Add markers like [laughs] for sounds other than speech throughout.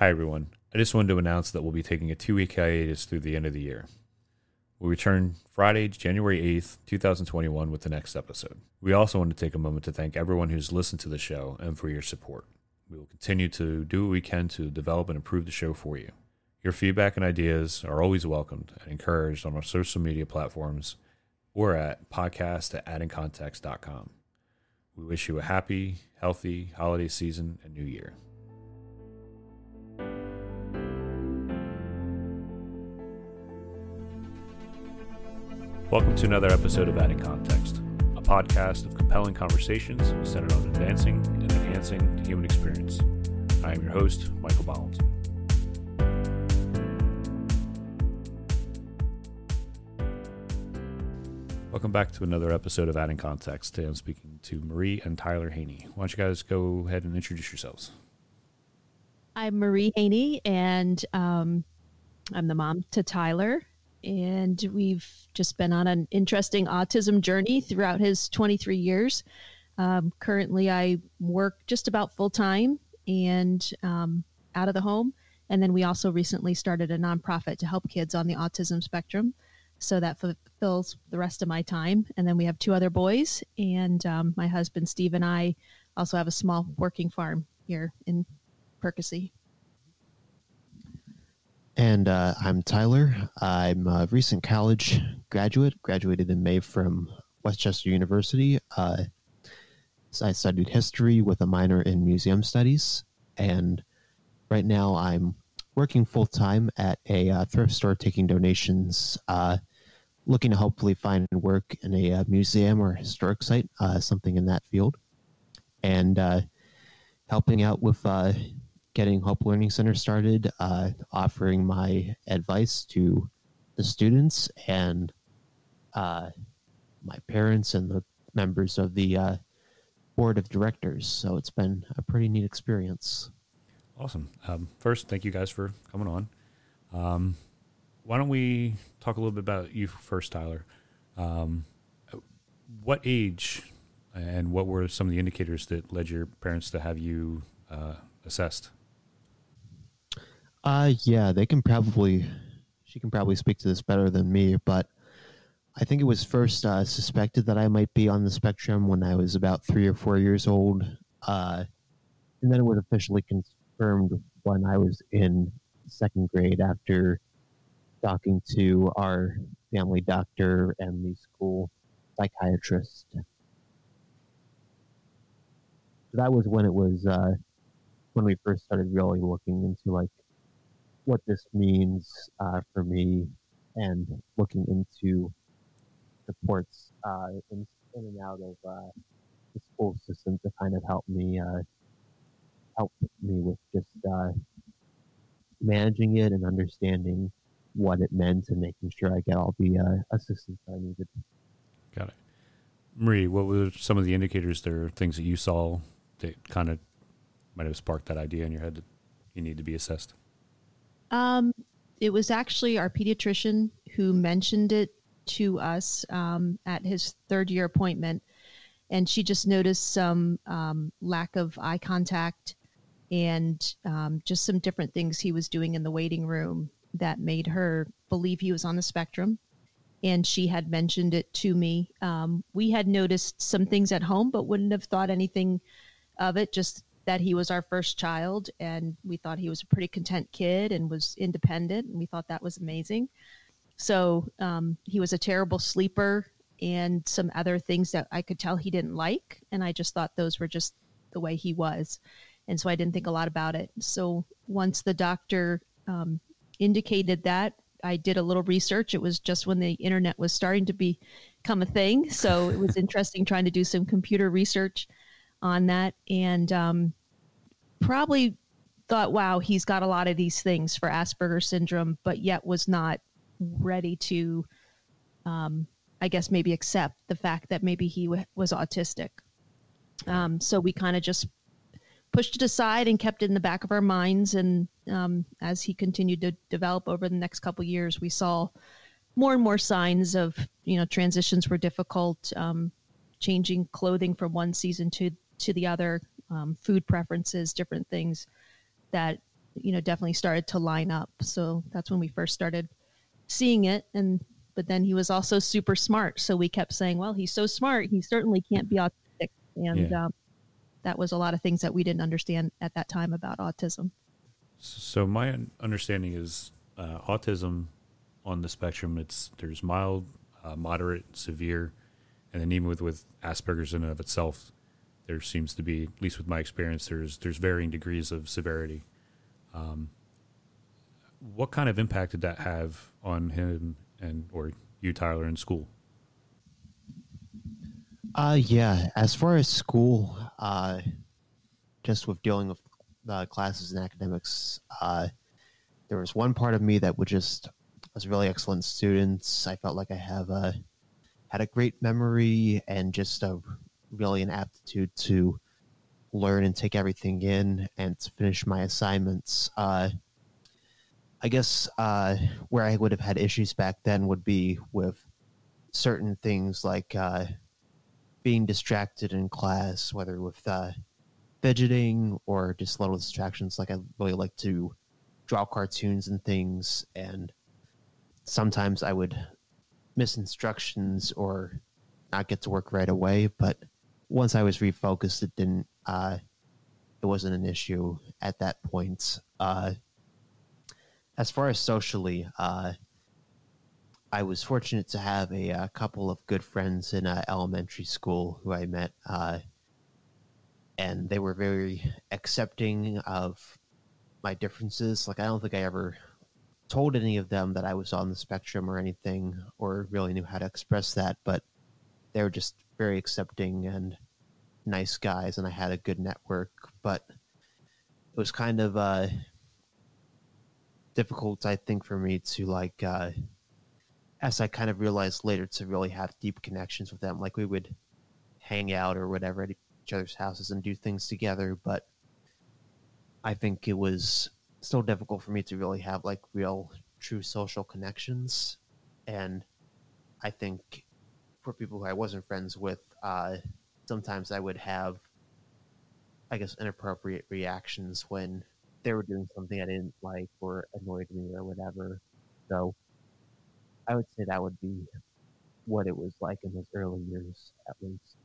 Hi, everyone. I just wanted to announce that we'll be taking a two week hiatus through the end of the year. We'll return Friday, January 8th, 2021, with the next episode. We also want to take a moment to thank everyone who's listened to the show and for your support. We will continue to do what we can to develop and improve the show for you. Your feedback and ideas are always welcomed and encouraged on our social media platforms or at podcast at addingcontext.com. We wish you a happy, healthy holiday season and new year. Welcome to another episode of Adding Context, a podcast of compelling conversations centered on advancing and enhancing the human experience. I am your host, Michael Bollins. Welcome back to another episode of Adding Context. Today I'm speaking to Marie and Tyler Haney. Why don't you guys go ahead and introduce yourselves? I'm Marie Haney, and um, I'm the mom to Tyler and we've just been on an interesting autism journey throughout his 23 years. Um, currently, I work just about full time and um, out of the home. And then we also recently started a nonprofit to help kids on the autism spectrum. So that fulfills the rest of my time. And then we have two other boys, and um, my husband, Steve, and I also have a small working farm here in Percy. And uh, I'm Tyler. I'm a recent college graduate, graduated in May from West Chester University. Uh, I studied history with a minor in museum studies. And right now I'm working full time at a uh, thrift store taking donations, uh, looking to hopefully find work in a uh, museum or historic site, uh, something in that field. And helping out with getting Hope Learning Center started, uh, offering my advice to the students and uh, my parents and the members of the uh, board of directors. So it's been a pretty neat experience. Awesome. Um, first, thank you guys for coming on. Um, why don't we talk a little bit about you first, Tyler? Um, what age and what were some of the indicators that led your parents to have you uh, assessed? Uh, yeah, they can probably, she can probably speak to this better than me, but I think it was first uh, suspected that I might be on the spectrum when I was about three or four years old. Uh, and then it was officially confirmed when I was in second grade after talking to our family doctor and the school psychiatrist. So that was when it was, uh, when we first started really looking into like what this means uh, for me and looking into supports uh, in, in and out of uh, the school system to kind of help me uh, help me with just uh, managing it and understanding what it meant and making sure I get all the uh, assistance I needed. Got it. Marie, what were some of the indicators there, things that you saw that kind of might have sparked that idea in your head that you need to be assessed? Um, it was actually our pediatrician who mentioned it to us um, at his third year appointment. And she just noticed some um, lack of eye contact and um, just some different things he was doing in the waiting room that made her believe he was on the spectrum. And she had mentioned it to me. Um, we had noticed some things at home, but wouldn't have thought anything of it, just that he was our first child and we thought he was a pretty content kid and was independent and we thought that was amazing. So um, he was a terrible sleeper and some other things that i could tell he didn't like and i just thought those were just the way he was and so i didn't think a lot about it. So once the doctor um, indicated that i did a little research. It was just when the internet was starting to become a thing so it was [laughs] interesting trying to do some computer research on that and um, probably thought, wow, he's got a lot of these things for Asperger syndrome, but yet was not ready to, um, I guess, maybe accept the fact that maybe he w- was autistic. Um, so we kind of just pushed it aside and kept it in the back of our minds. And um, as he continued to develop over the next couple years, we saw more and more signs of, you know, transitions were difficult, um, changing clothing from one season to to the other, um, food preferences, different things that you know, definitely started to line up. So that's when we first started seeing it. And but then he was also super smart. So we kept saying, well, he's so smart, he certainly can't be autistic. And yeah. um, that was a lot of things that we didn't understand at that time about autism. So my understanding is uh, autism on the spectrum. It's there's mild, uh, moderate, severe, and then even with with Asperger's in and of itself, there seems to be, at least with my experience, there's there's varying degrees of severity. Um, what kind of impact did that have on him and or you, Tyler, in school? Uh, yeah. As far as school, uh, just with dealing with uh, classes and academics, uh, there was one part of me that would just was really excellent students. I felt like I have a had a great memory and just a really an aptitude to learn and take everything in and to finish my assignments. Uh, I guess uh, where I would have had issues back then would be with certain things like uh, being distracted in class, whether with uh, fidgeting or just little distractions. Like I really like to draw cartoons and things, and sometimes I would miss instructions or not get to work right away. But once I was refocused, it didn't. Uh, it wasn't an issue at that point. Uh, as far as socially, uh, I was fortunate to have a, a, couple of good friends in uh, elementary school who I met, uh, and they were very accepting of my differences. Like I don't think I ever told any of them that I was on the spectrum or anything, or really knew how to express that, but they were just very accepting and nice guys, and I had a good network. But it was kind of uh, difficult, I think, for me to like, uh, as I kind of realized later, to really have deep connections with them. Like we would hang out or whatever at each other's houses and do things together, but I think it was still difficult for me to really have like real true social connections and i think for people who i wasn't friends with uh, sometimes i would have i guess inappropriate reactions when they were doing something i didn't like or annoyed me or whatever. So i would say that would be what it was like in those early years at least.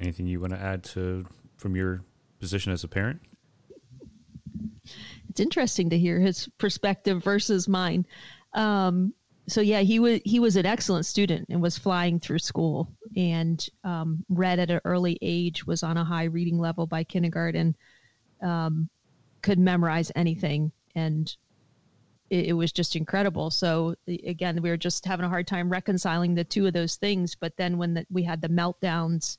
Anything you want to add to from your position as a parent? It's interesting to hear his perspective versus mine. Um, so yeah, he was he was an excellent student and was flying through school and um, read at an early age, was on a high reading level by kindergarten, um, could memorize anything, and it, it, was just incredible. So again, we were just having a hard time reconciling the two of those things. But then when the, we had the meltdowns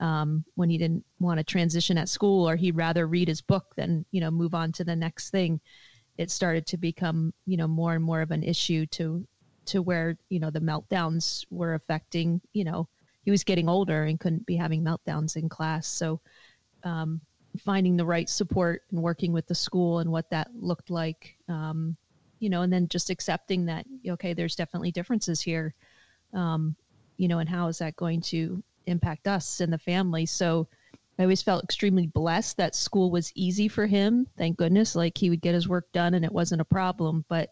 um, when he didn't want to transition at school or he'd rather read his book than you know move on to the next thing it started to become you know more and more of an issue to to where you know the meltdowns were affecting you know he was getting older and couldn't be having meltdowns in class so um, finding the right support and working with the school and what that looked like um, you know and then just accepting that okay there's definitely differences here um, you know and how is that going to impact us and the family. So I always felt extremely blessed that school was easy for him. Thank goodness. Like he would get his work done and it wasn't a problem, but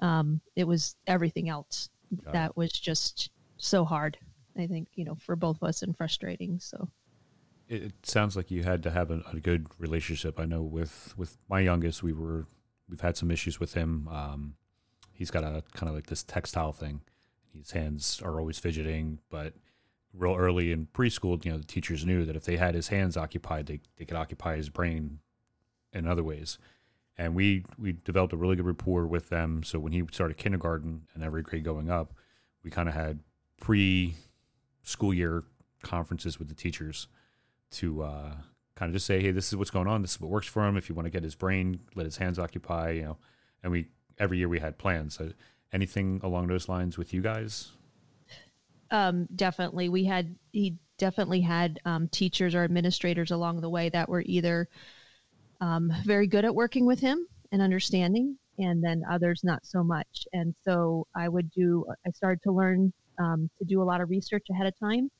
um, it was everything else Got that it. was just so hard. I think, you know, for both of us and frustrating. So it sounds like you had to have a, a good relationship. I know with, with my youngest, we were, we've had some issues with him. Um, he's got a kind of like this textile thing. His hands are always fidgeting, but real early in preschool, you know, the teachers knew that if they had his hands occupied, they, they could occupy his brain in other ways. And we, we developed a really good rapport with them. So when he started kindergarten and every grade going up, we kind of had pre school year conferences with the teachers to uh, kind of just say, hey, this is what's going on. This is what works for him. If you want to get his brain, let his hands occupy, you know. And we, every year we had plans. So anything along those lines with you guys? um, definitely we had he definitely had um, teachers or administrators along the way that were either um, very good at working with him and understanding and then others not so much and so i would do i started to learn um, to do a lot of research ahead of time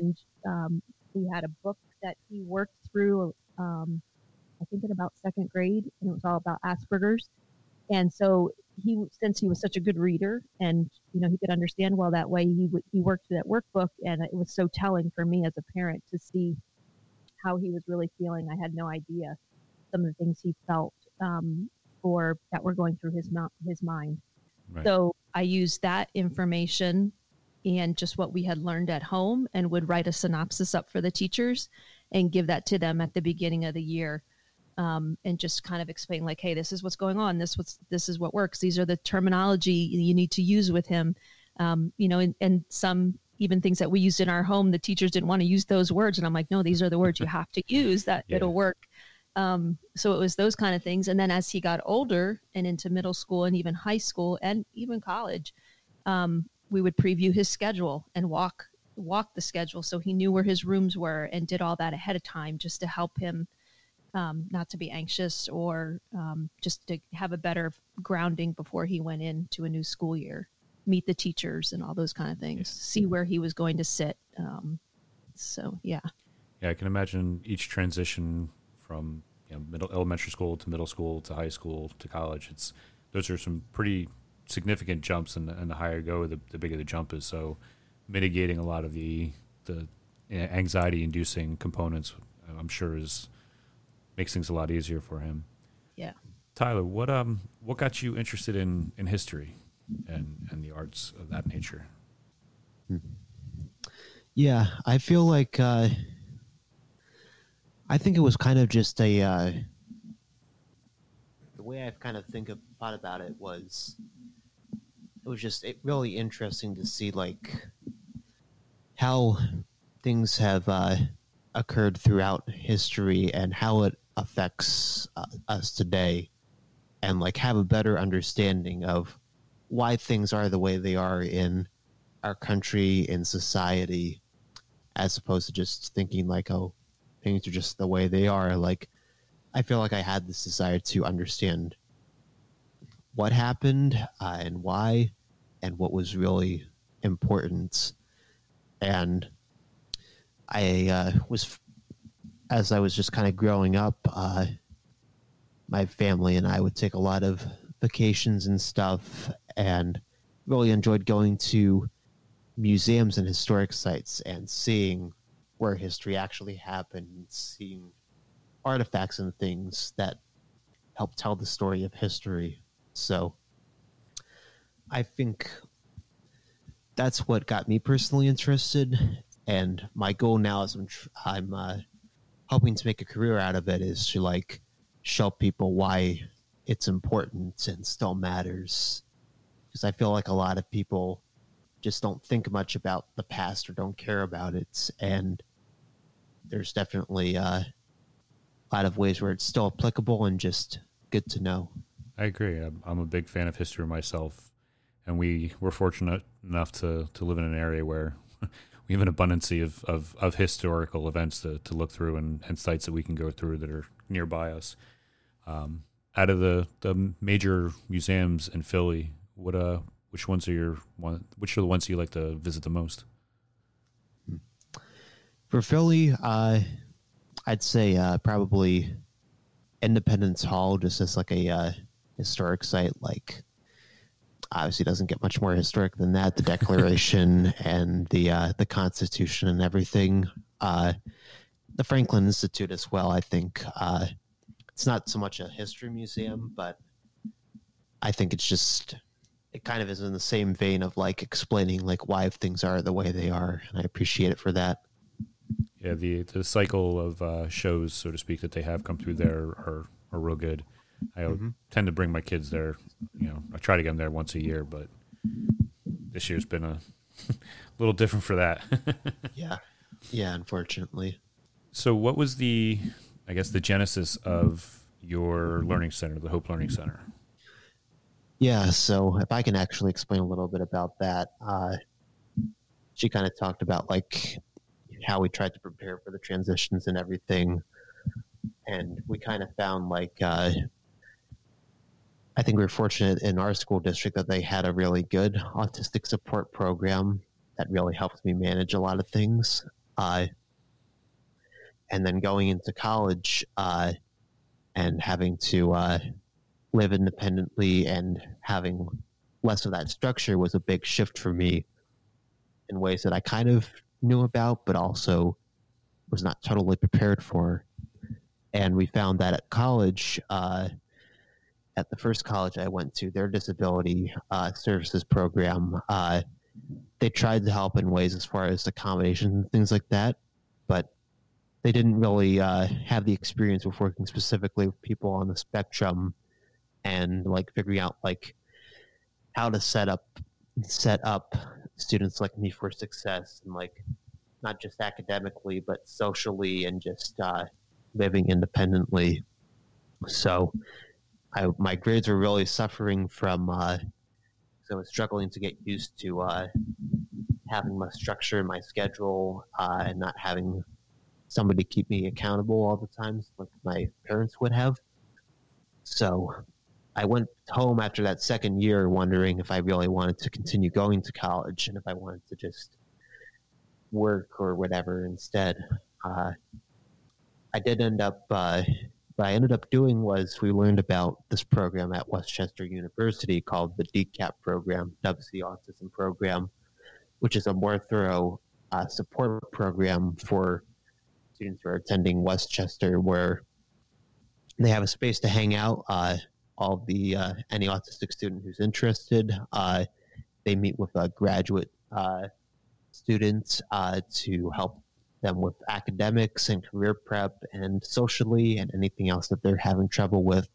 and um, we had a book that he worked through um, I think in about second grade, and it was all about Asperger's. And so he, since he was such a good reader, and you know he could understand well that way, he w- he worked through that workbook, and it was so telling for me as a parent to see how he was really feeling. I had no idea some of the things he felt um, or that were going through his his mind. Right. So I used that information and just what we had learned at home and would write a synopsis up for the teachers and give that to them at the beginning of the year um, and just kind of explain like hey this is what's going on this what's this is what works these are the terminology you need to use with him um, you know and, and some even things that we used in our home the teachers didn't want to use those words and i'm like no these are the words you [laughs] have to use that yeah. it'll work um, so it was those kind of things. And then as he got older and into middle school and even high school and even college, um, we would preview his schedule and walk walk the schedule so he knew where his rooms were and did all that ahead of time just to help him um, not to be anxious or um, just to have a better grounding before he went into a new school year meet the teachers and all those kind of things yeah. see where he was going to sit um, so yeah yeah i can imagine each transition from you know, middle elementary school to middle school to high school to college. It's those are some pretty significant jumps, and, and the higher you go, the, the bigger the jump is. So mitigating a lot of the the anxiety inducing components, I'm sure is makes things a lot easier for him. Yeah. Tyler, what um what got you interested in in history and and the arts of that nature? Yeah, I feel like uh, I think it was kind of just a. Uh, the way I kind of think of, thought about it was, it was just it, really interesting to see like how things have uh, occurred throughout history and how it affects uh, us today, and like have a better understanding of why things are the way they are in our country in society, as opposed to just thinking like, oh things are just the way they are. Like, I feel like I had this desire to understand what happened uh, and why, and what was really important. And I uh, was, as I was just kind of growing up, uh, my family and I would take a lot of vacations and stuff, and really enjoyed going to museums and historic sites and seeing where history actually happened, seeing artifacts and things that help tell the story of history. So I think that's what got me personally interested. And my goal now is I'm, I'm uh, hoping to make a career out of it is to like show people why it's important and still matters. Because I feel like a lot of people just don't think much about the past or don't care about it. And there's definitely uh, a lot of ways where it's still applicable and just good to know. I agree. I'm, I'm a big fan of history myself, and we were fortunate enough to, to live in an area where [laughs] we have an abundance of, of, of historical events to, to look through and, and sites that we can go through that are nearby us. Um, out of the, the major museums in Philly, what uh, which ones are your one? Which are the ones you like to visit the most? For Philly, uh, I'd say uh, probably Independence Hall, just as like a uh, historic site. Like, obviously, doesn't get much more historic than that. The Declaration [laughs] and the uh, the Constitution and everything. Uh, the Franklin Institute as well. I think uh, it's not so much a history museum, but I think it's just it kind of is in the same vein of like explaining like why things are the way they are, and I appreciate it for that yeah, the the cycle of uh, shows, so to speak, that they have come through there are are real good. I mm-hmm. tend to bring my kids there. You know, I try to get them there once a year, but this year's been a [laughs] little different for that. [laughs] yeah, yeah, unfortunately. So, what was the, I guess, the genesis of your learning center, the Hope Learning Center? Yeah, so if I can actually explain a little bit about that, uh, she kind of talked about like how we tried to prepare for the transitions and everything. And we kind of found like, uh, I think we were fortunate in our school district that they had a really good autistic support program that really helped me manage a lot of things. Uh, and then going into college, uh, and having to uh, live independently and having less of that structure was a big shift for me in ways that I kind of knew about, but also was not totally prepared for. And we found that at college, uh, at the first college I went to, their disability uh, services program, uh, they tried to help in ways as far as accommodations and things like that, but they didn't really uh, have the experience with working specifically with people on the spectrum and like figuring out like how to set up set up students like me for success and like not just academically but socially and just uh, living independently. So, I, my grades were really suffering from. Uh, so I was struggling to get used to uh, having my structure in my schedule uh, and not having somebody keep me accountable all the times like my parents would have. So I went home after that second year wondering if I really wanted to continue going to college and if I wanted to just work or whatever instead. Uh, I did end up, uh, what I ended up doing was we learned about this program at West Chester University called the DCAP program, WC Autism Program, which is a more thorough uh, support program for students who are attending West Chester where they have a space to hang out. Uh, all the uh, any autistic student who's interested, uh, they meet with a graduate uh, students uh, to help them with academics and career prep and socially and anything else that they're having trouble with.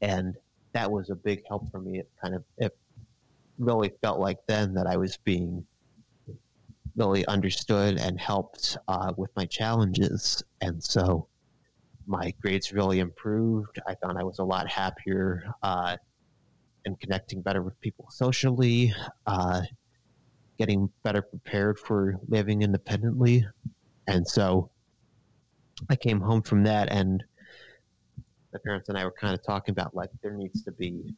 And that was a big help for me. It kind of it really felt like then that I was being really understood and helped uh, with my challenges. And so my grades really improved. I found I was a lot happier uh, and connecting better with people socially. Uh, getting better prepared for living independently. And so I came home from that, and the parents and I were kind of talking about like there needs to be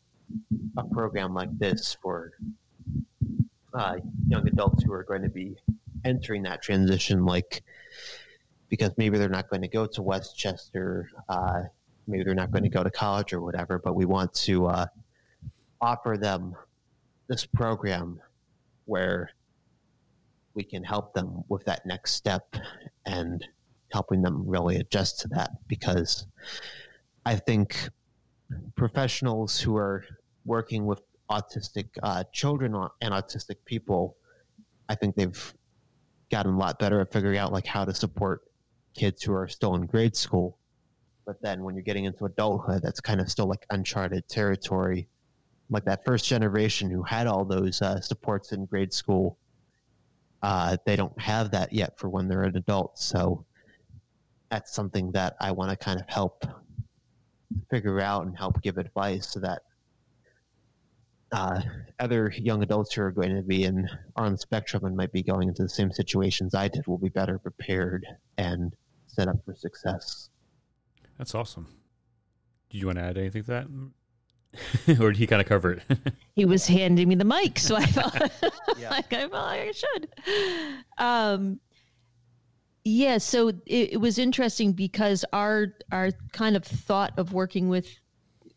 a program like this for uh, young adults who are going to be entering that transition, like because maybe they're not going to go to West Chester, uh, maybe they're not going to go to college or whatever, but we want to uh, offer them this program where we can help them with that next step and helping them really adjust to that. Because I think professionals who are working with autistic uh, children and autistic people, I think they've gotten a lot better at figuring out like how to support kids who are still in grade school. But then when you're getting into adulthood, that's kind of still like uncharted territory like that first generation who had all those uh, supports in grade school, uh, they don't have that yet for when they're an adult. So that's something that I want to kind of help figure out and help give advice so that uh, other young adults who are going to be in are on the spectrum and might be going into the same situations I did will be better prepared and set up for success. That's awesome. Do you want to add anything to that? [laughs] or did he kind of cover it? [laughs] he was handing me the mic, so I felt [laughs] like I felt like I should. Um, yeah, so it, it was interesting because our our kind of thought of working with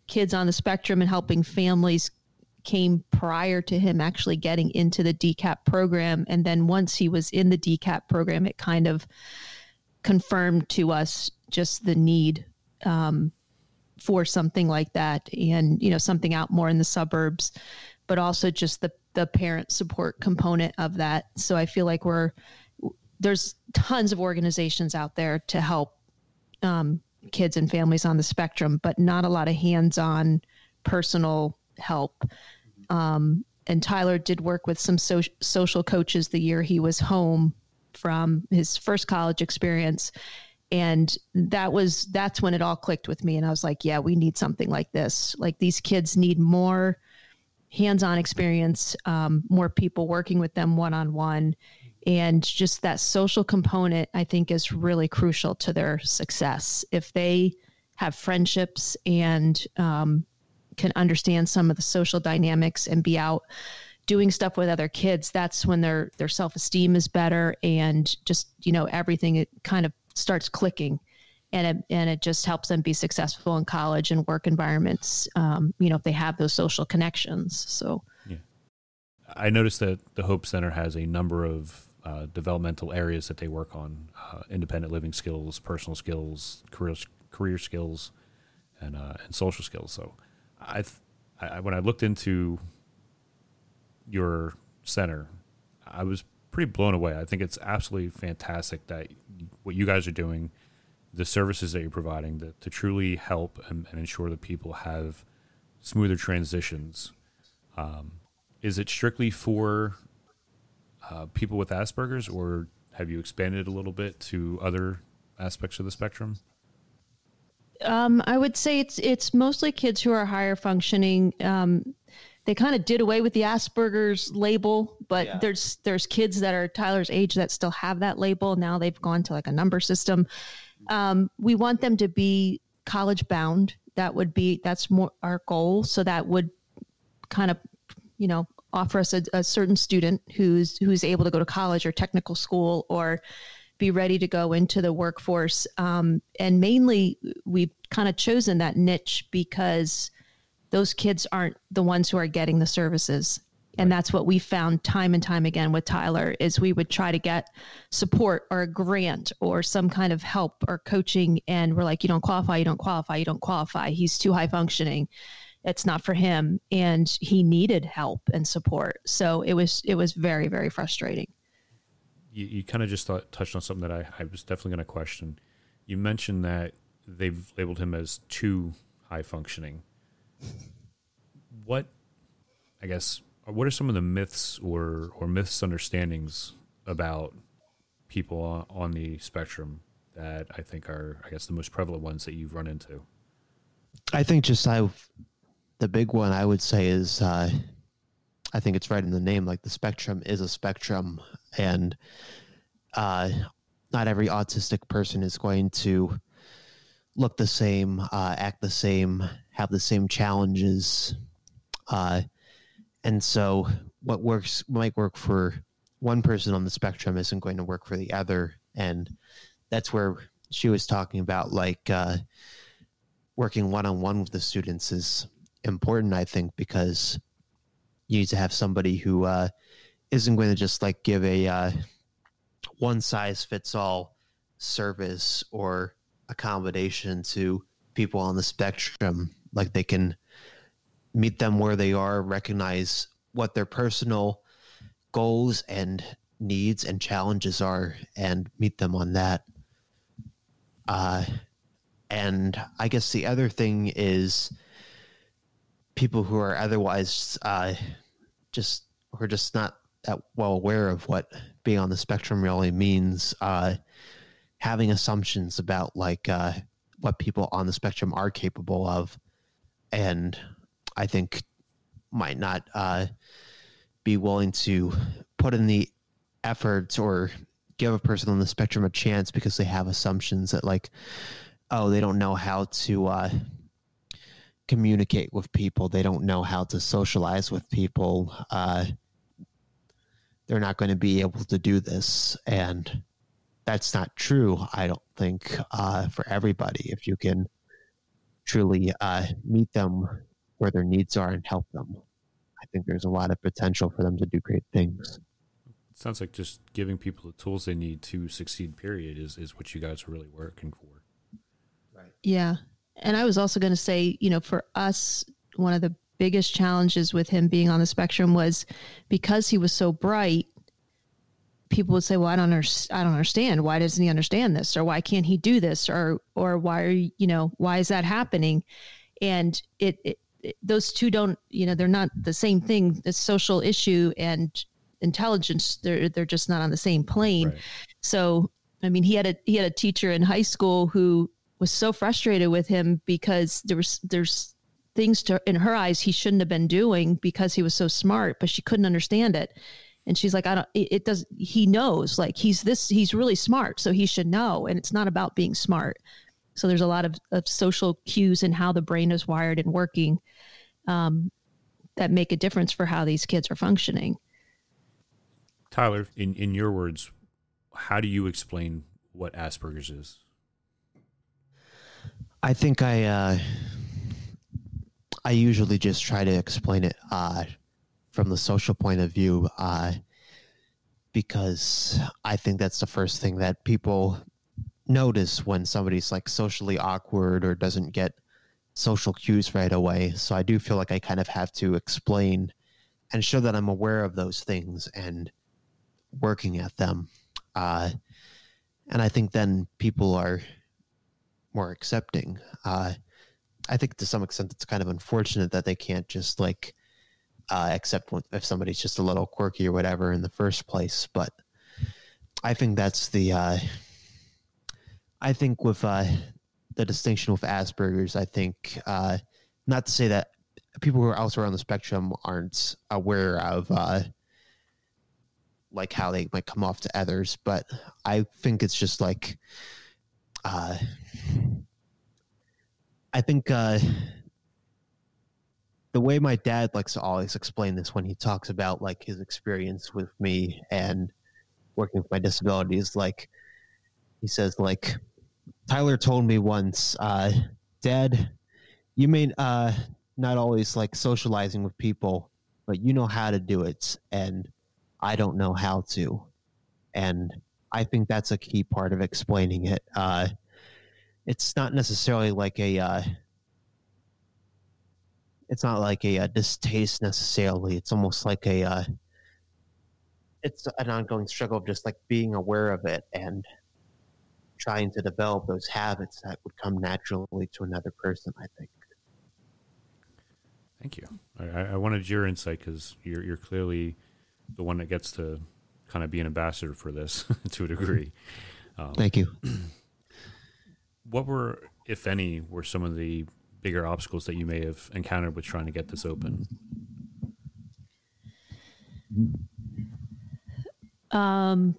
kids on the spectrum and helping families came prior to him actually getting into the DCAP program, and then once he was in the DCAP program, it kind of confirmed to us just the need um, for something like that and you know something out more in the suburbs but also just the the parent support component of that. So i feel like we're there's tons of organizations out there to help um, kids and families on the spectrum but not a lot of hands-on personal help. Um, and tyler did work with some so- social coaches the year he was home from his first college experience. And that was that's when it all clicked with me. And i was like yeah we need something like this. Like these kids need more hands-on experience um, more people working with them one-on-one. And just that social component i think is really crucial to their success. If they have friendships and um, can understand some of the social dynamics and be out doing stuff with other kids that's when their their self-esteem is better and just you know everything it kind of starts clicking and it, and it just helps them be successful in college and work environments. Um, you know, if they have those social connections. So, yeah, I noticed that the Hope Center has a number of uh, developmental areas that they work on: uh, independent living skills, personal skills, career career skills, and uh, and social skills. So, I, I when I looked into your center, I was pretty blown away. I think it's absolutely fantastic that what you guys are doing, the services that you're providing, that to truly help and, and ensure that people have smoother transitions. Um, is it strictly for uh, people with Asperger's, or have you expanded a little bit to other aspects of the spectrum? Um, I would say it's it's mostly kids who are higher functioning. Um, they kind of did away with the Asperger's label, but yeah. there's there's kids that are Tyler's age that still have that label. Now they've gone to like a number system. Um, we want them to be college bound. That would be that's more our goal. So that would kind of, you know, offer us a, a certain student who's who's able to go to college or technical school or be ready to go into the workforce. Um, and mainly, we've kind of chosen that niche because those kids aren't the ones who are getting the services. And that's what we found time and time again with tyler is we would try to get support or a grant or some kind of help or coaching and we're like you don't qualify you don't qualify you don't qualify. He's too high functioning. It's not for him. And he needed help and support. So it was it was very very frustrating. You, you kind of just thought, touched on something that I, I was definitely going to question. You mentioned that they've labeled him as too high functioning what I guess what are some of the myths or or misunderstandings about people on, the spectrum that I think are I guess the most prevalent ones that you've run into? I think just I the big one I would say is uh, I think it's right in the name like the spectrum is a spectrum and uh, not every autistic person is going to look the same, uh, act the same, have the same challenges. Uh, and so what works might work for one person on the spectrum isn't going to work for the other. And that's where she was talking about like uh, working one on one with the students is important, I think, because you need to have somebody who uh, not going to just like give a uh, one size fits all service or accommodation to people on the spectrum. Like they can meet them where they are, recognize what their personal goals and needs and challenges are, and meet them on that. Uh, and I guess the other thing is people who are otherwise uh, just who are just not that well aware of what being on the spectrum really means. Uh, having assumptions about like uh, what people on the spectrum are capable of, and I think might not uh, be willing to put in the efforts or give a person on the spectrum a chance because they have assumptions that like, oh, they don't know how to uh, communicate with people, they don't know how to socialize with people. Uh, they're not going to be able to do this, and that's not true. I don't think uh, for everybody. If you can truly uh, meet them where their needs are and help them, I think there's a lot of potential for them to do great things. It sounds like just giving people the tools they need to succeed. Period is is what you guys are really working for. Right. Yeah, and I was also going to say, you know, for us, one of the biggest challenges with him being on the spectrum was because he was so bright people would say, "Well, I don't understand. I don't understand. Why doesn't he understand this, or why can't he do this, or or why are you, you know why is that happening?" And it, it, it those two don't you know they're not the same thing. The social issue and intelligence they're they're just not on the same plane. Right. So I mean, he had a he had a teacher in high school who was so frustrated with him because there was there's things to in her eyes he shouldn't have been doing because he was so smart, but she couldn't understand it and she's like i don't it, it, does he knows like he's this he's really smart so he should know and it's not about being smart. So there's a lot of, of social cues in how the brain is wired and working um, that make a difference for how these kids are functioning. Tyler in, in your words how do you explain what asperger's is? I think I uh, I usually just try to explain it uh, from the social point of view uh, because I think that's the first thing that people notice when somebody's like socially awkward or doesn't get social cues right away. So I do feel like I kind of have to explain and show that I'm aware of those things and working at them. Uh, and I think then people are more accepting. Uh, I think to some extent it's kind of unfortunate that they can't just like uh, accept if somebody's just a little quirky or whatever in the first place. But I think that's the. Uh, I think with uh, the distinction with Asperger's, I think uh, not to say that people who are elsewhere on the spectrum aren't aware of uh, like how they might come off to others, but I think it's just like uh, I think the way my dad likes to always explain this when he talks about like his experience with me and working with my disability is like he says like Tyler told me once, uh, Dad, you may uh, not always like socializing with people, but you know how to do it, and I don't know how to. And I think that's a key part of explaining it. Uh, it's not necessarily like a uh, it's not like a, a, uh, distaste necessarily. It's almost like a uh, it's an ongoing struggle of just like being aware of it and trying to develop those habits that would come naturally to another person i think. Thank you. I, I wanted your insight because you're, you're clearly the one that gets to kind of be an ambassador for this [laughs] to a degree. Um, thank you. [clears throat] What were, if any, were some of the bigger obstacles that you may have encountered with trying to get this open? Um,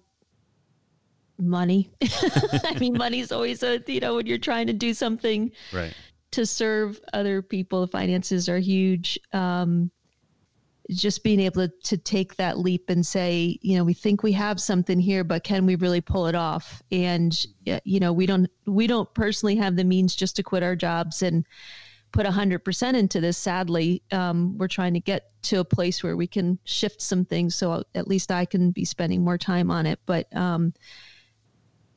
money. [laughs] I mean, money's always a you know when you're trying to do something right to serve other people. The finances are huge. Um, just being able to, take that leap and say, you know, we think we have something here, but can we really pull it off? And you know, we don't we don't personally have the means just to quit our jobs and put 100% into this sadly. Um, we're trying to get to a place where we can shift some things so at least i can be spending more time on it. But um,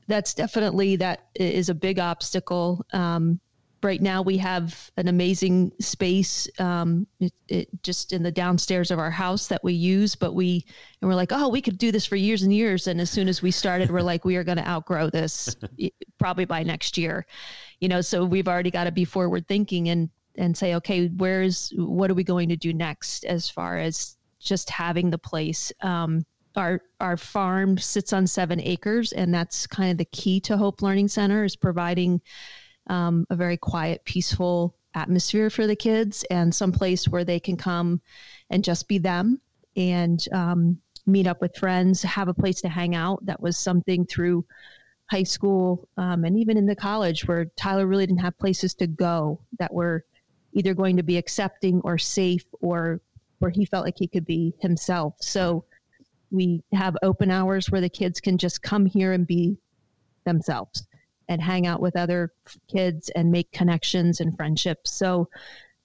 that's definitely that is a big obstacle. Um, right now we have an amazing space um, it, it, just in the downstairs of our house that we use but we and we're like oh we could do this for years and years. And as soon as we started we're like we are going to outgrow this [laughs] probably by next year. You know so we've already got to be forward thinking and and say okay where's what are we going to do next as far as just having the place? Um, our our farm sits on seven acres and that's kind of the key to hope learning center is providing um, a very quiet, peaceful atmosphere for the kids and some place where they can come and just be them and um, meet up with friends, have a place to hang out. That was something through high school um, and even in the college where Tyler really didn't have places to go that were either going to be accepting or safe or where he felt like he could be himself. So we have open hours where the kids can just come here and be themselves and hang out with other kids and make connections and friendships. So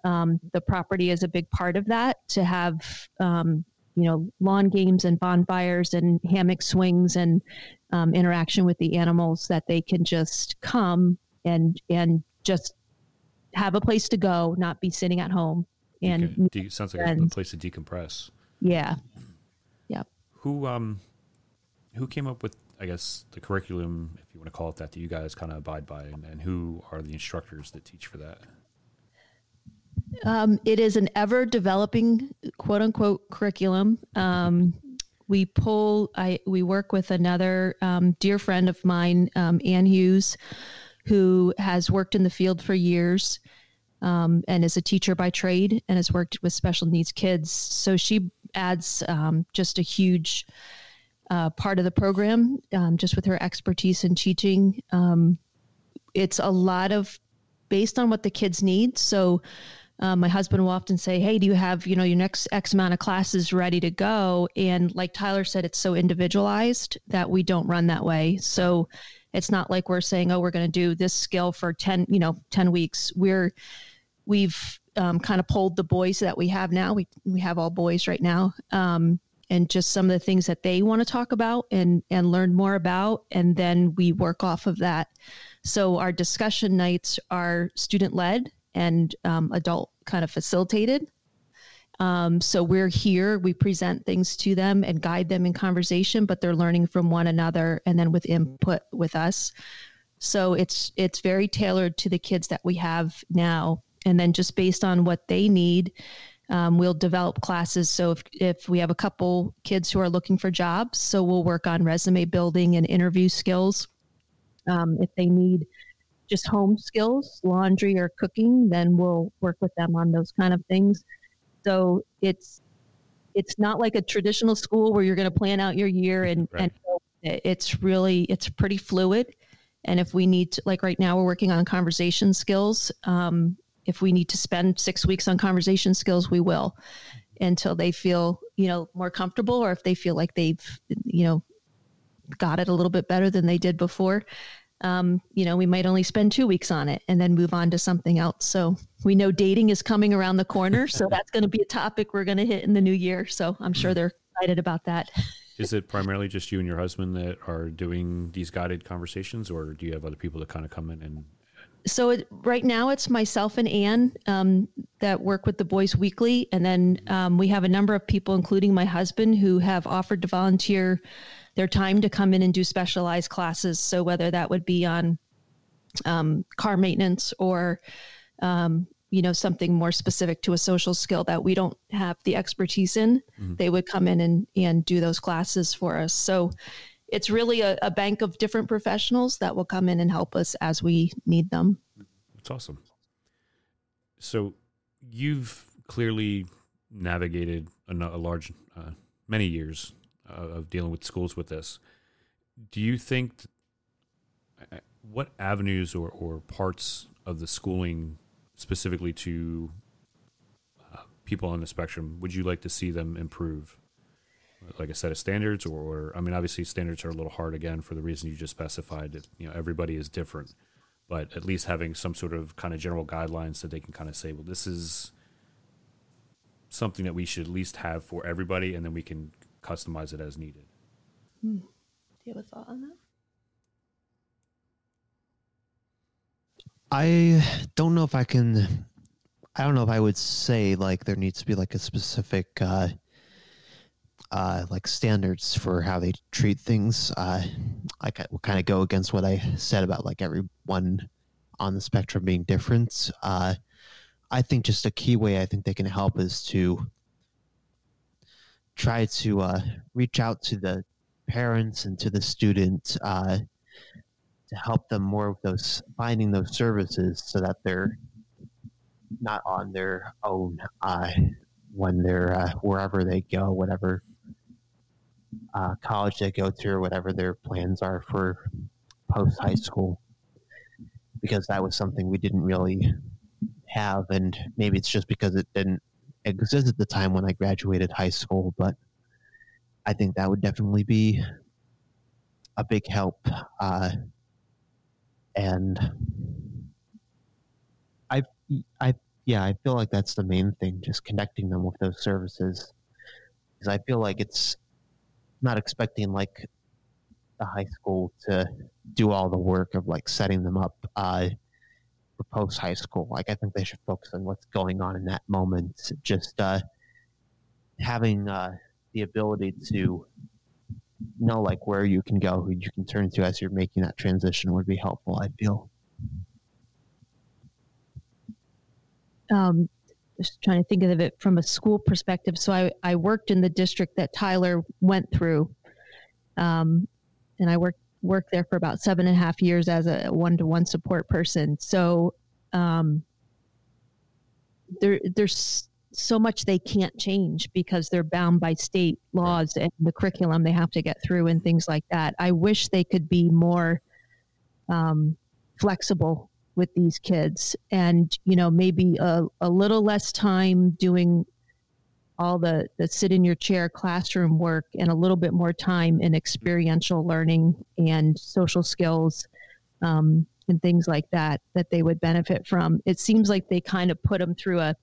um, the property is a big part of that to have, um, you know, lawn games and bonfires and hammock swings and um, interaction with the animals that they can just come and and just have a place to go, not be sitting at home. And. De- sounds like a, a place to decompress. Yeah. Yep. Who um who came up with I guess the curriculum, if you want to call it that, that you guys kind of abide by, and, and who are the instructors that teach for that? Um, it is an ever developing quote unquote curriculum. Um, we pull, I, we work with another um, dear friend of mine, um, Ann Hughes, who has worked in the field for years um, and is a teacher by trade and has worked with special needs kids. So she adds um, just a huge uh, part of the program, um, just with her expertise in teaching. Um, it's a lot of based on what the kids need. So um, my husband will often say, "Hey, do you have you know your next X amount of classes ready to go?" And like Tyler said, it's so individualized that we don't run that way. So It's not like we're saying, oh, we're going to do this skill for 10, you know, 10 weeks. We're, we've um, kind of pulled the boys that we have now. We, we have all boys right now. Um, and just some of the things that they want to talk about and, and learn more about. And then we work off of that. So our discussion nights are student led and um, adult kind of facilitated. Um, so we're here, we present things to them and guide them in conversation, but they're learning from one another and then with input with us. So it's it's very tailored to the kids that we have now, and then just based on what they need, um, we'll develop classes. So if if we have a couple kids who are looking for jobs, so we'll work on resume building and interview skills. Um, if they need just home skills, laundry or cooking, then we'll work with them on those kind of things. So it's it's not like a traditional school where you're going to plan out your year and, right. and it's really it's pretty fluid. And if we need to, like right now, we're working on conversation skills. Um, if we need to spend six weeks on conversation skills, we will until they feel you know more comfortable or if they feel like they've you know got it a little bit better than they did before um, you know, we might only spend two weeks on it and then move on to something else. So we know dating is coming around the corner. So [laughs] that's going to be a topic we're going to hit in the new year. So I'm sure they're excited about that. Is it primarily just you and your husband that are doing these guided conversations, or do you have other people that kind of come in and? So it, right now it's myself and Anne um, that work with the boys weekly, and then um, we have a number of people, including my husband, who have offered to volunteer their time to come in and do specialized classes. So whether that would be on um, car maintenance or um, you know something more specific to a social skill that we don't have the expertise in, mm-hmm. they would come in and and do those classes for us. So it's really a, a bank of different professionals that will come in and help us as we need them. That's awesome. So you've clearly navigated a, a large, uh, many years uh, of dealing with schools with this. Do you think uh, what avenues or, or parts of the schooling specifically to uh, people on the spectrum would you like to see them improve? Like a set of standards, or, or I mean, obviously standards are a little hard again for the reason you just specified. That you know everybody is different, but at least having some sort of kind of general guidelines that they can kind of say, well, this is something that we should at least have for everybody, and then we can customize it as needed. Hmm. Do you have a thought on that? I don't know if I can. I don't know if I would say like there needs to be like a specific uh, uh, like standards for how they treat things. Uh, I kind of go against what I said about like everyone on the spectrum being different. Uh, I think just a key way I think they can help is to try to uh, reach out to the parents and to the student uh, to help them more with those finding those services so that they're not on their own uh, when they're uh, wherever they go, whatever uh, college they go to, or whatever their plans are for post high school. Because that was something we didn't really have, and maybe it's just because it didn't exist at the time when I graduated high school, but I think that would definitely be a big help. Uh, and I, I, yeah, I feel like that's the main thing, just connecting them with those services. Because I feel like it's not expecting like the high school to do all the work of like setting them up uh, for post high school. Like I think they should focus on what's going on in that moment. Just uh, having uh, the ability to know like where you can go, who you can turn to as you're making that transition would be helpful. I feel. Um, just trying to think of it from a school perspective. So I, I worked in the district that Tyler went through, um, and I worked worked there for about seven and a half years as a one to one support person. So um, there there's so much they can't change because they're bound by state laws and the curriculum they have to get through and things like that. I wish they could be more um, flexible with these kids and you know maybe a, a little less time doing all the, the sit in your chair classroom work and a little bit more time in experiential learning and social skills um, and things like that that they would benefit from. It seems like they kind of put them through a,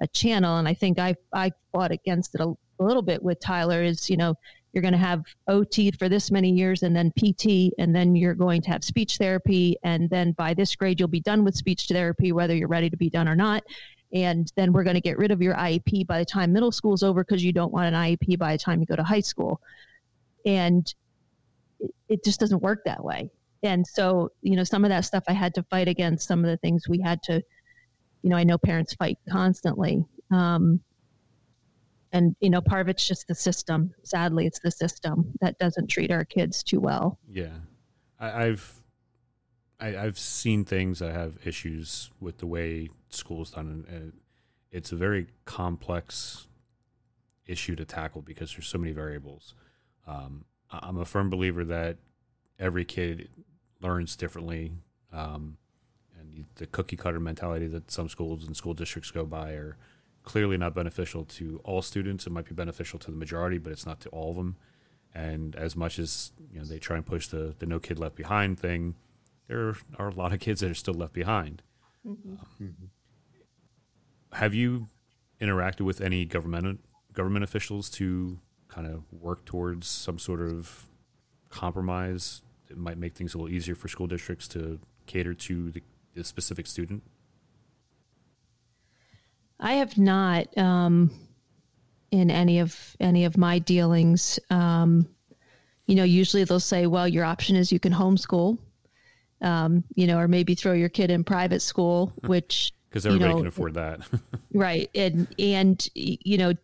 a channel, and I think I I fought against it a, a little bit with Tyler. Is you know you're going to have OT for this many years and then PT, and then you're going to have speech therapy. And then by this grade, you'll be done with speech therapy, whether you're ready to be done or not. And then we're going to get rid of your IEP by the time middle school is over because you don't want an IEP by the time you go to high school. And it, it just doesn't work that way. And so, you know, some of that stuff I had to fight against, some of the things we had to, you know, I know parents fight constantly. Um, and you know part of it's just the system. Sadly it's the system that doesn't treat our kids too well. Yeah. I, i've I, have i have seen things. I have issues with the way school's done and it's a very complex issue to tackle because there's so many variables. Um, i'm a firm believer that every kid learns differently um, and the cookie cutter mentality that some schools and school districts go by are clearly not beneficial to all students. It might be beneficial to the majority, but it's not to all of them. And as much as you know, they try and push the the no kid left behind thing, there are a lot of kids that are still left behind. Mm-hmm. Um, have you interacted with any government government officials to kind of work towards some sort of compromise that might make things a little easier for school districts to cater to the, the specific student? I have not um, in any of any of my dealings. Um, you know, usually they'll say, "Well, your option is you can homeschool." Um, you know, or maybe throw your kid in private school, [laughs] which because everybody you know, can afford that, [laughs] right? And and you know,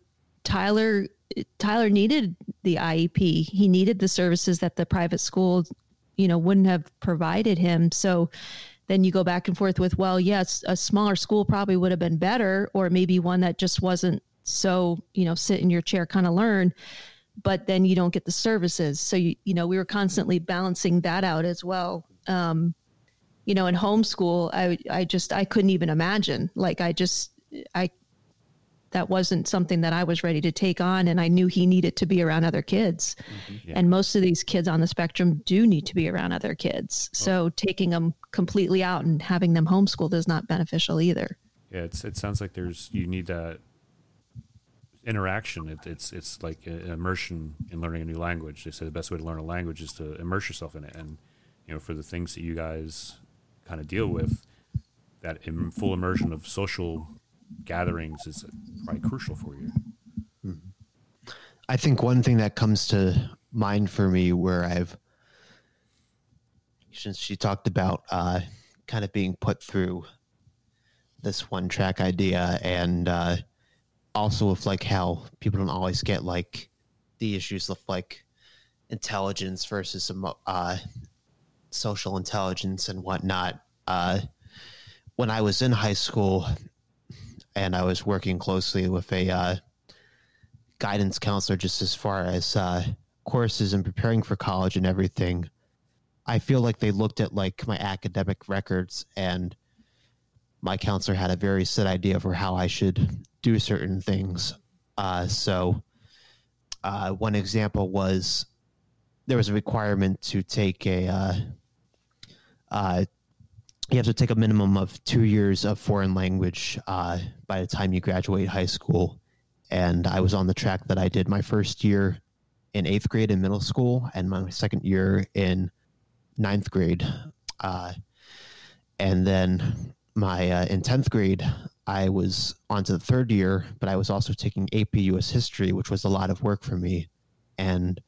Tyler Tyler needed the IEP. He needed the services that the private school, you know, wouldn't have provided him. So, then you go back and forth with, well, yes, a smaller school probably would have been better, or maybe one that just wasn't so, you know, sit in your chair, kind of learn, but then you don't get the services. So, you, you know, we were constantly balancing that out as well. Um, you know, in homeschool, I, I just, I couldn't even imagine. Like, I just, I that wasn't something that I was ready to take on. And I knew he needed to be around other kids. Mm-hmm, yeah. And most of these kids on the spectrum do need to be around other kids. Oh. So taking them completely out and having them homeschooled is not beneficial either. Yeah, it's, it sounds like there's, you need that interaction. It, it's, it's like immersion in learning a new language. They say the best way to learn a language is to immerse yourself in it. And, you know, for the things that you guys kind of deal with, that in full immersion of social gatherings is probably crucial for you. Mm-hmm. I think one thing that comes to mind for me where I've since she talked about uh, kind of being put through this one track idea and uh, also with like how people don't always get like the issues of like intelligence versus uh, social intelligence and whatnot. Uh, when I was in high school, and I was working closely with a uh, guidance counselor just as far as uh, courses and preparing for college and everything. I feel like they looked at like my academic records and my counselor had a very set idea for how I should do certain things. Uh, so uh, one example was there was a requirement to take a uh, uh you have to take a minimum of two years of foreign language uh, by the time you graduate high school. And I was on the track that I did my first year in eighth grade in middle school and my second year in ninth grade. Uh, and then my uh, in 10th grade, I was on to the third year, but I was also taking AP US history, which was a lot of work for me. And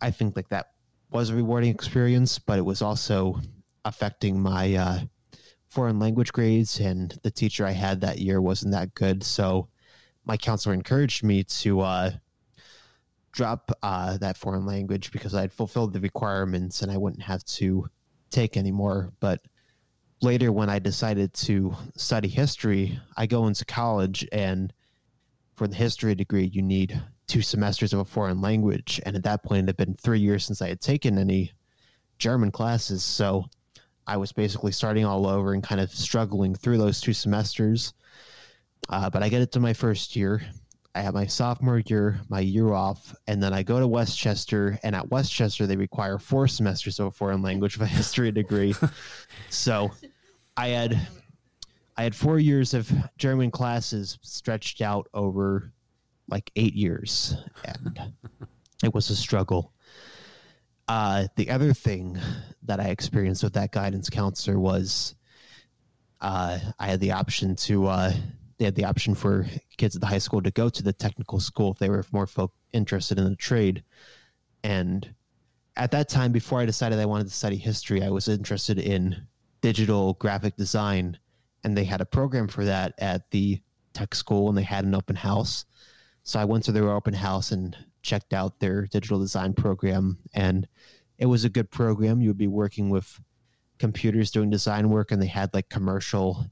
I think like that was a rewarding experience, but it was also affecting my uh, foreign language grades, and the teacher I had that year wasn't that good. So my counselor encouraged me to uh, drop uh, that foreign language because I'd fulfilled the requirements and I wouldn't have to take anymore. But later, when I decided to study history, I go into college, and for the history degree, you need two semesters of a foreign language. And at that point, it had been three years since I had taken any German classes. So I was basically starting all over and kind of struggling through those two semesters. Uh, but I get it to my first year. I have my sophomore year, my year off, and then I go to West Chester. And at West Chester, they require four semesters of a foreign language of [laughs] a history degree. so I had I had four years of German classes stretched out over like eight years, and it was a struggle. Uh, the other thing that I experienced with that guidance counselor was uh, I had the option to uh, they had the option for kids at the high school to go to the technical school if they were more folk interested in the trade. And at that time, before I decided I wanted to study history, I was interested in digital graphic design, and they had a program for that at the tech school, and they had an open house. So I went to their open house and checked out their digital design program, and it was a good program. You would be working with computers doing design work, and they had like commercial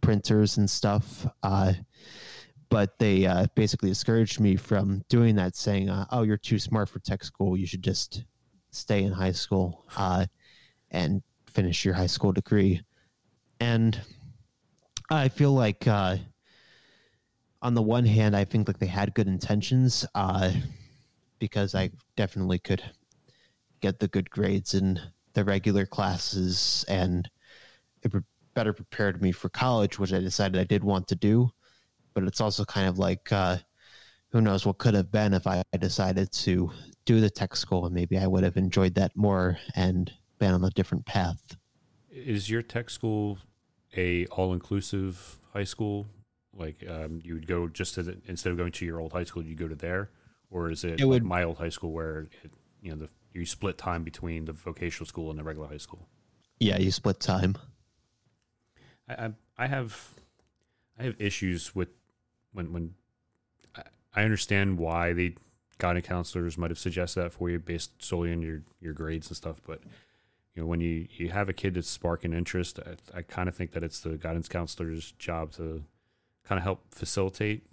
printers and stuff. Uh, but they uh, basically discouraged me from doing that, saying, uh, "Oh, you're too smart for tech school. You should just stay in high school uh, and finish your high school degree." And I feel like, uh, on the one hand, I think like they had good intentions uh, because I definitely could get the good grades in the regular classes and it better prepared me for college, which I decided I did want to do. But it's also kind of like, uh, who knows what could have been if I decided to do the tech school, and maybe I would have enjoyed that more and been on a different path. Is your tech school a all inclusive high school? Like um, you would go just to the, instead of going to your old high school, you go to there, or is it, It would- like my old high school where it, you know the you split time between the vocational school and the regular high school? Yeah, you split time. I, I I have I have issues with when when I, I understand why the guidance counselors might have suggested that for you based solely on your your grades and stuff, but you know when you you have a kid that's sparking interest, I, I kind of think that it's the guidance counselor's job to kind of help facilitate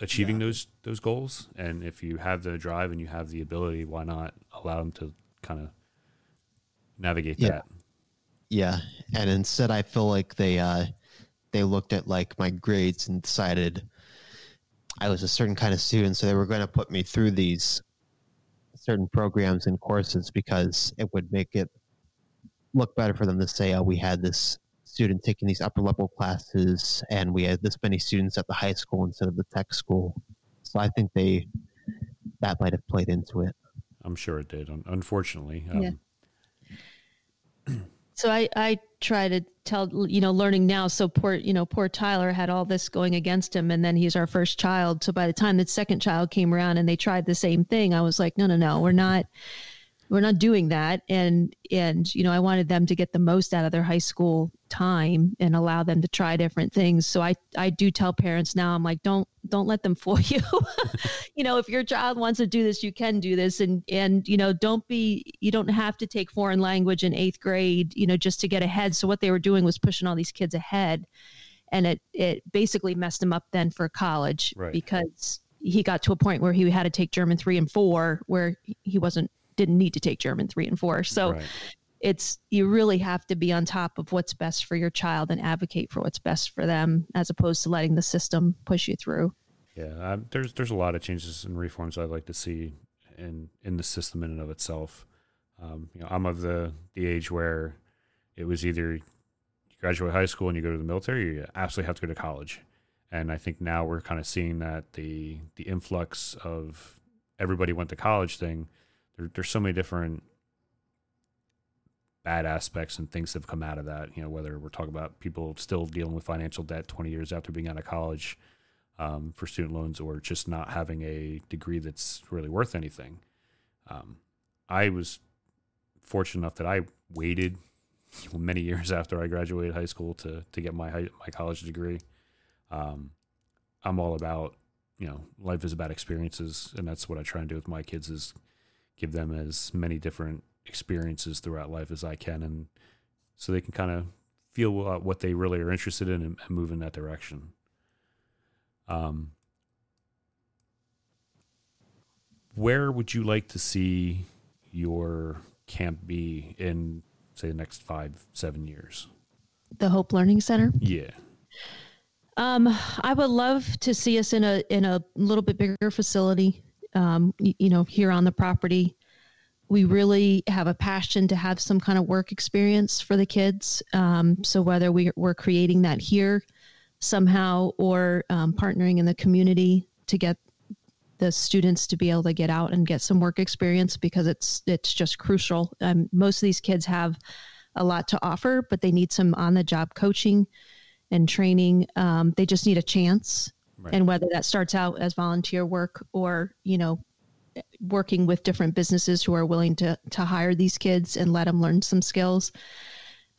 achieving those those goals. And if you have the drive and you have the ability, why not allow them to kind of navigate Yeah. that? Yeah, and instead, I feel like they uh, they looked at like my grades and decided I was a certain kind of student, so they were going to put me through these certain programs and courses because it would make it look better for them to say, "Oh, we had this student taking these upper level classes, and we had this many students at the high school instead of the tech school." So I think they that might have played into it. I'm sure it did. un- Unfortunately, um, Yeah. [clears throat] So I, I try to tell, you know, learning now. So poor, you know, poor Tyler had all this going against him. And then he's our first child. So by the time the second child came around and they tried the same thing, I was like, no, no, no, we're not, we're not doing that. And, and, you know, I wanted them to get the most out of their high school time and allow them to try different things. So I, I do tell parents now, I'm like, don't, don't let them [laughs] fool you. [laughs] you know, if your child wants to do this, you can do this. And, and, you know, don't be, you don't have to take foreign language in eighth grade, you know, just to get ahead. So what they were doing was pushing all these kids ahead. And it, it basically messed him up then for college Right. because he got to a point where he had to take German three and four, where he wasn't, didn't need to take German three and four. So, right. it's you really have to be on top of what's best for your child and advocate for what's best for them as opposed to letting the system push you through Yeah, um, there's there's a lot of changes and reforms I'd like to see in in the system in and of itself. Um, you know, I'm of the the age where it was either you graduate high school and you go to the military, or you absolutely have to go to college. And I think now we're kind of seeing that the the influx of everybody went to college thing. There, there's so many different bad aspects and things that have come out of that. You know, whether we're talking about people still dealing with financial debt 20 years after being out of college, um, for student loans or just not having a degree that's really worth anything. Um, I was fortunate enough that I waited [laughs] many years after I graduated high school to to get my high, my college degree. Um, I'm all about you know life is about experiences, and that's what I try and do with my kids is give them as many different experiences throughout life as I can, and so they can kind of feel what they really are interested in and, and move in that direction. Um, where would you like to see your camp be in, say, the next five, seven years? the hope learning center Yeah. Um, I would love to see us in a in a little bit bigger facility. Um, you, you know, here on the property, we really have a passion to have some kind of work experience for the kids. Um, so whether we, we're creating that here somehow or um, partnering in the community to get the students to be able to get out and get some work experience because it's it's just crucial. Um, most of these kids have a lot to offer, but they need some on the job coaching and training. Um, they just need a chance, right. and whether that starts out as volunteer work or you know working with different businesses who are willing to to hire these kids and let them learn some skills.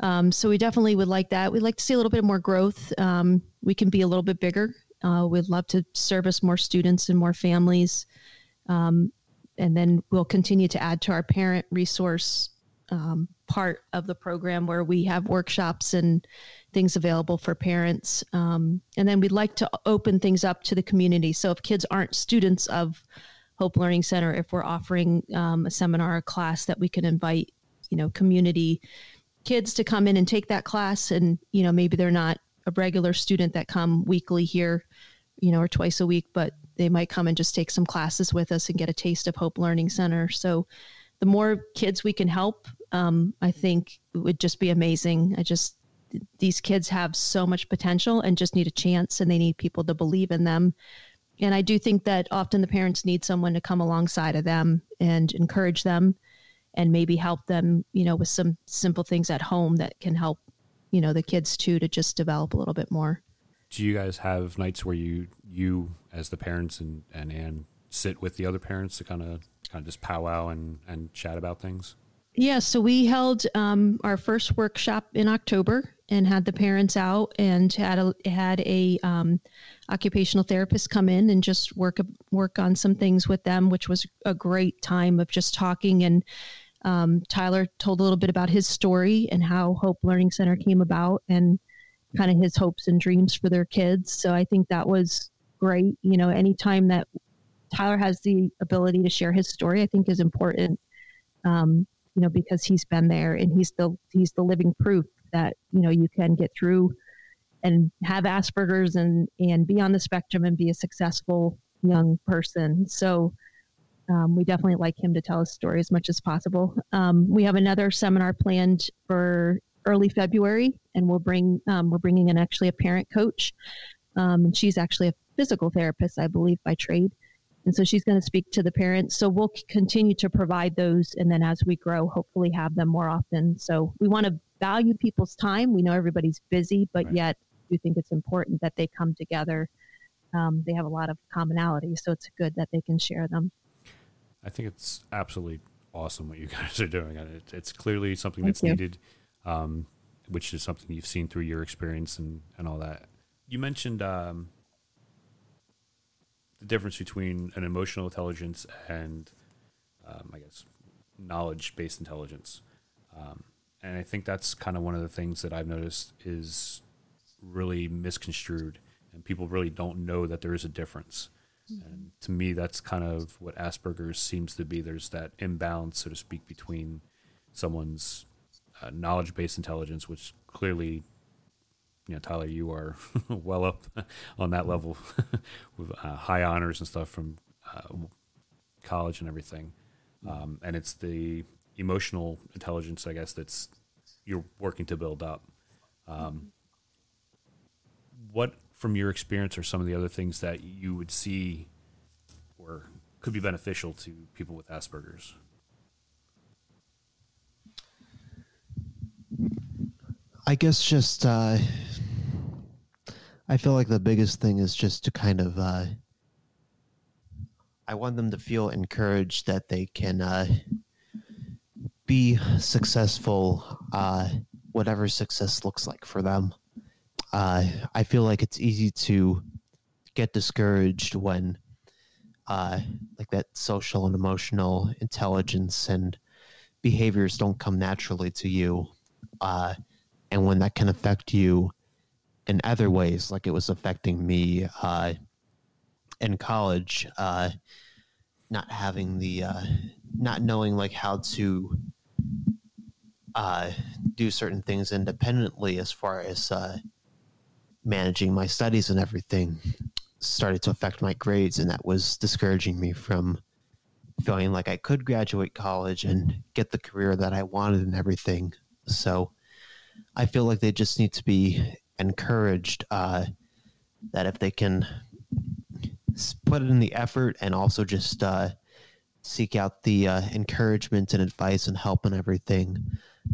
Um, so we definitely would like that. We'd like to see a little bit more growth. Um, we can be a little bit bigger uh, we'd love to service more students and more families. Um, and then we'll continue to add to our parent resource um, part of the program where we have workshops and things available for parents. Um, and then we'd like to open things up to the community. So if kids aren't students of Hope Learning Center, if we're offering um, a seminar a class that we can invite, you know, community kids to come in and take that class and, you know, maybe they're not a regular student that come weekly here, you know, or twice a week, but they might come and just take some classes with us and get a taste of Hope Learning Center. So the more kids we can help, um, I think it would just be amazing. I just, these kids have so much potential and just need a chance and they need people to believe in them. And I do think that often the parents need someone to come alongside of them and encourage them and maybe help them, you know, with some simple things at home that can help you know the kids too to just develop a little bit more do you guys have nights where you you as the parents and and Anne sit with the other parents to kind of kind of just powwow and and chat about things yeah so we held um, our first workshop in october and had the parents out and had a had a um, occupational therapist come in and just work work on some things with them which was a great time of just talking and um, Tyler told a little bit about his story and how Hope Learning Center came about and kind of his hopes and dreams for their kids. So I think that was great. You know, anytime that Tyler has the ability to share his story, I think is important. Um, you know, because he's been there and he's the he's the living proof that you know you can get through and have Asperger's and and be on the spectrum and be a successful young person. So um, we definitely like him to tell his story as much as possible. Um, we have another seminar planned for early February, and we'll bring um, we're bringing in actually a parent coach, um, she's actually a physical therapist, I believe, by trade, and so she's going to speak to the parents. So we'll continue to provide those, and then as we grow, hopefully have them more often. So we want to value people's time. We know everybody's busy, but right. yet we think it's important that they come together. Um, they have a lot of commonalities, so it's good that they can share them. I think it's absolutely awesome what you [laughs] guys are doing. And it, it's clearly something Thank that's you. needed, um, which is something you've seen through your experience and, and all that. You mentioned um, the difference between an emotional intelligence and, um, I guess, knowledge based intelligence. Um, and I think that's kind of one of the things that I've noticed is really misconstrued, and people really don't know that there is a difference. And to me, that's kind of what Asperger's seems to be. There's that imbalance, so to speak, between someone's uh, knowledge based intelligence, which clearly, you know, Tyler, you are [laughs] well up [laughs] on that level [laughs] with uh, high honors and stuff from uh, college and everything. Um, and it's the emotional intelligence, I guess, that's you're working to build up. Um, what from your experience are some of the other things that you would see or could be beneficial to people with Asperger's? I guess just uh, I feel like the biggest thing is just to kind of uh, I want them to feel encouraged that they can uh, be successful, uh, whatever success looks like for them. Uh, I feel like it's easy to get discouraged when uh, like that social and emotional intelligence and behaviors don't come naturally to you uh, and when that can affect you in other ways like it was affecting me uh, in college uh, not having the uh, not knowing like how to uh, do certain things independently as far as managing my studies and everything started to affect my grades, and that was discouraging me from feeling like I could graduate college and get the career that I wanted and everything. So I feel like they just need to be encouraged uh, that if they can put in the effort and also just uh, seek out the uh, encouragement and advice and help and everything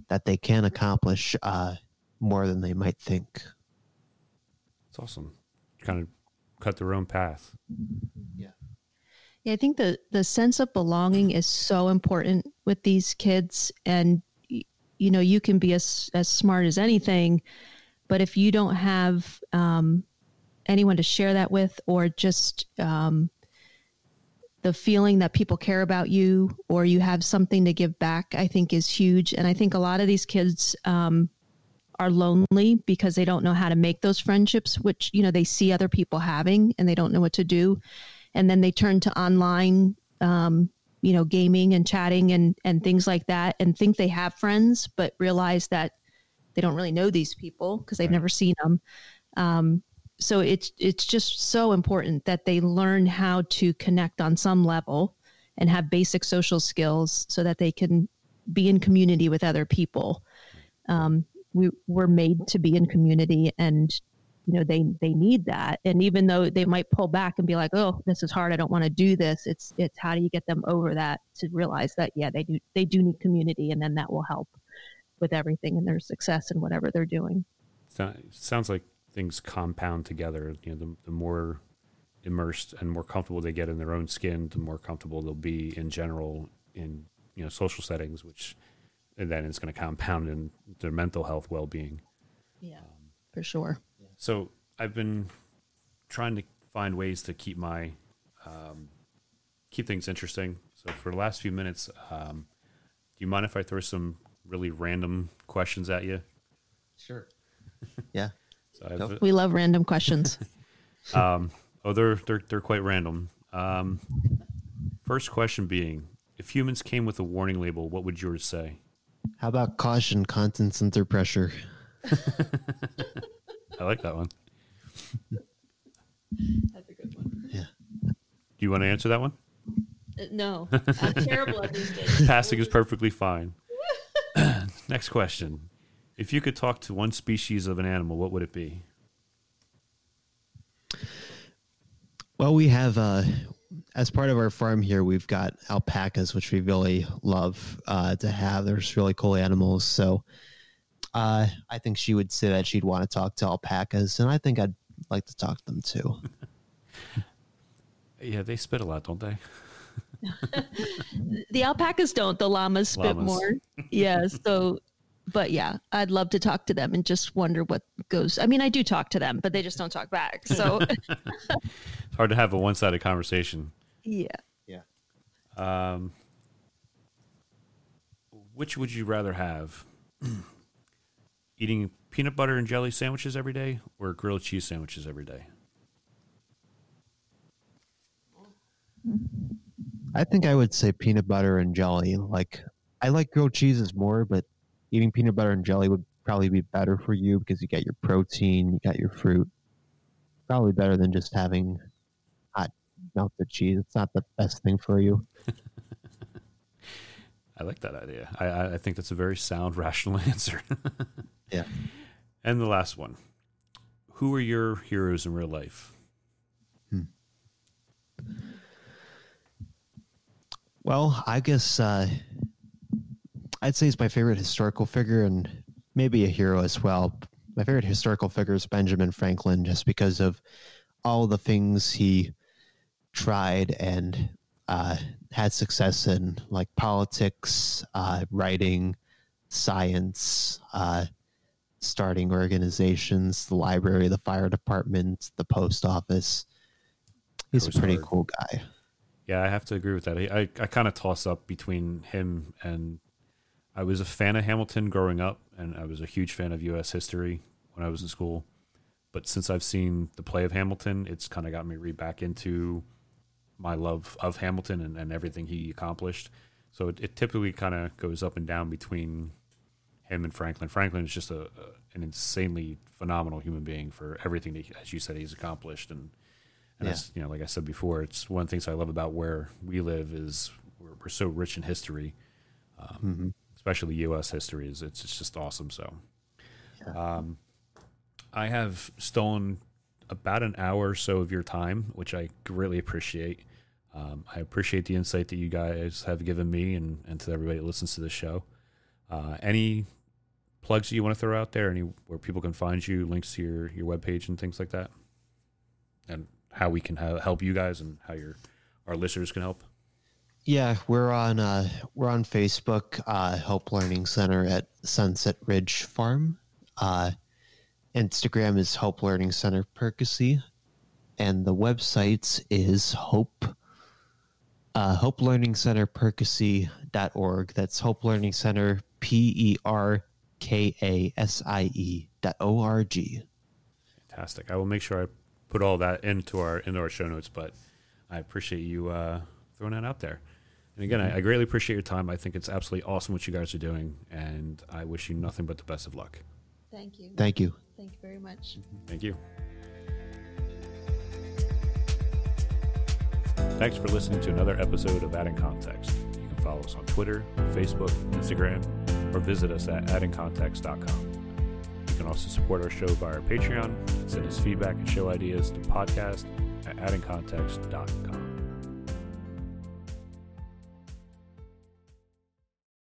that they can accomplish uh, more than they might think. It's awesome. Kind of cut their own path. Yeah. Yeah, I think the the sense of belonging is so important with these kids, and you know you can be as as smart as anything, but if you don't have um, anyone to share that with, or just um, the feeling that people care about you, or you have something to give back, I think is huge. And I think a lot of these kids um, are lonely because they don't know how to make those friendships, which you know they see other people having, and they don't know what to do and then they turn to online um, you know gaming and chatting and and things like that and think they have friends but realize that they don't really know these people because they've right. never seen them um, so it's it's just so important that they learn how to connect on some level and have basic social skills so that they can be in community with other people. Um, we were made to be in community and you know they they need that. And even though they might pull back and be like oh this is hard. I don't want to do this it's it's how do you get them over that to realize that yeah they do they do need community and then that will help with everything and their success and whatever they're doing. Sounds like things compound together. You know the, the more immersed and more comfortable they get in their own skin the more comfortable they'll be in general in you know social settings which and then it's going to compound in their mental health well-being. Yeah um, for sure. So I've been trying to find ways to keep my um, keep things interesting. So for the last few minutes, um, do you mind if I throw some really random questions at you? Sure. [laughs] yeah. So we love random questions. [laughs] um, oh, they're they're they're quite random. Um, first question being, if humans came with a warning label, what would yours say? How about caution, contents under pressure? [laughs] I like that one. That's a good one. Yeah. Do you want to answer that one? Uh, no, I'm terrible at these things. Passing is perfectly fine. [clears throat] Next question. If you could talk to one species of an animal, what would it be? Well, we have, uh, as part of our farm here, we've got alpacas, which we really love uh, to have. There's really cool animals. So uh, I think she would say that she'd want to talk to alpacas, and I think I'd like to talk to them too. [laughs] yeah, they spit a lot, don't they? [laughs] the alpacas don't. The llamas spit llamas. more. Yeah. So, but yeah, I'd love to talk to them and just wonder what goes. I mean, I do talk to them, but they just don't talk back. So [laughs] it's hard to have a one-sided conversation. Yeah. Yeah. Um, which would you rather have? [clears throat] eating peanut butter and jelly sandwiches every day or grilled cheese sandwiches every day? I think I would say peanut butter and jelly. Like I like grilled cheeses more, but eating peanut butter and jelly would probably be better for you because you get your protein, you got your fruit. Probably better than just having hot melted cheese. It's not the best thing for you. [laughs] I like that idea. I, I think that's a very sound, [laughs] rational answer. [laughs] Yeah. And the last one. Who are your heroes in real life? Hmm. Well, I guess uh, I'd say he's my favorite historical figure and maybe a hero as well. My favorite historical figure is Benjamin Franklin, just because of all the things he tried and uh, had success in, like politics, uh, writing, science, uh, starting organizations, the library, the fire department, the post office. He's a pretty hard. cool guy. Yeah, I have to agree with that. I, I, I kind of toss up between him and I was a fan of Hamilton growing up, and I was a huge fan of U.S. history when I was in school. But since I've seen the play of Hamilton, it's kind of got me read back into my love of Hamilton and, and everything he accomplished. So it, it typically kind of goes up and down between him and Franklin. Franklin is just a, a an insanely phenomenal human being for everything that, as you said, he's accomplished. And and Yeah. you know, like I said before, it's one of the things I love about where we live is we're, we're so rich in history, um, Mhm. especially U.S. history. Is it's, it's just awesome. So, um, I have stolen about an hour or so of your time, which I greatly appreciate. Um, I appreciate the insight that you guys have given me and, and to everybody that listens to the show. Uh, any plugs that you want to throw out there? Any where people can find you, links to your your webpage and things like that, and how we can ha- help you guys and how your our listeners can help. Yeah, we're on uh, we're on Facebook, uh, Hope Learning Center at Sunset Ridge Farm. Uh, Instagram is Hope Learning Center Perkasie, and the website is Hope uh, Hope Learning Center Perkasie.org. That's Hope Learning Center P E R K A S I E dot O R G. Fantastic. I will make sure I put all that into our into our show notes. But I appreciate you uh, throwing that out there. And again, I, I greatly appreciate your time. I think it's absolutely awesome what you guys are doing, and I wish you nothing but the best of luck. Thank you. Thank you. Thank you very much. Thank you. Thanks for listening to another episode of Adding Context. You can follow us on Twitter, Facebook, Instagram, or visit us at addingcontext.com. You can also support our show via our Patreon send us feedback and show ideas to podcast at addingcontext.com.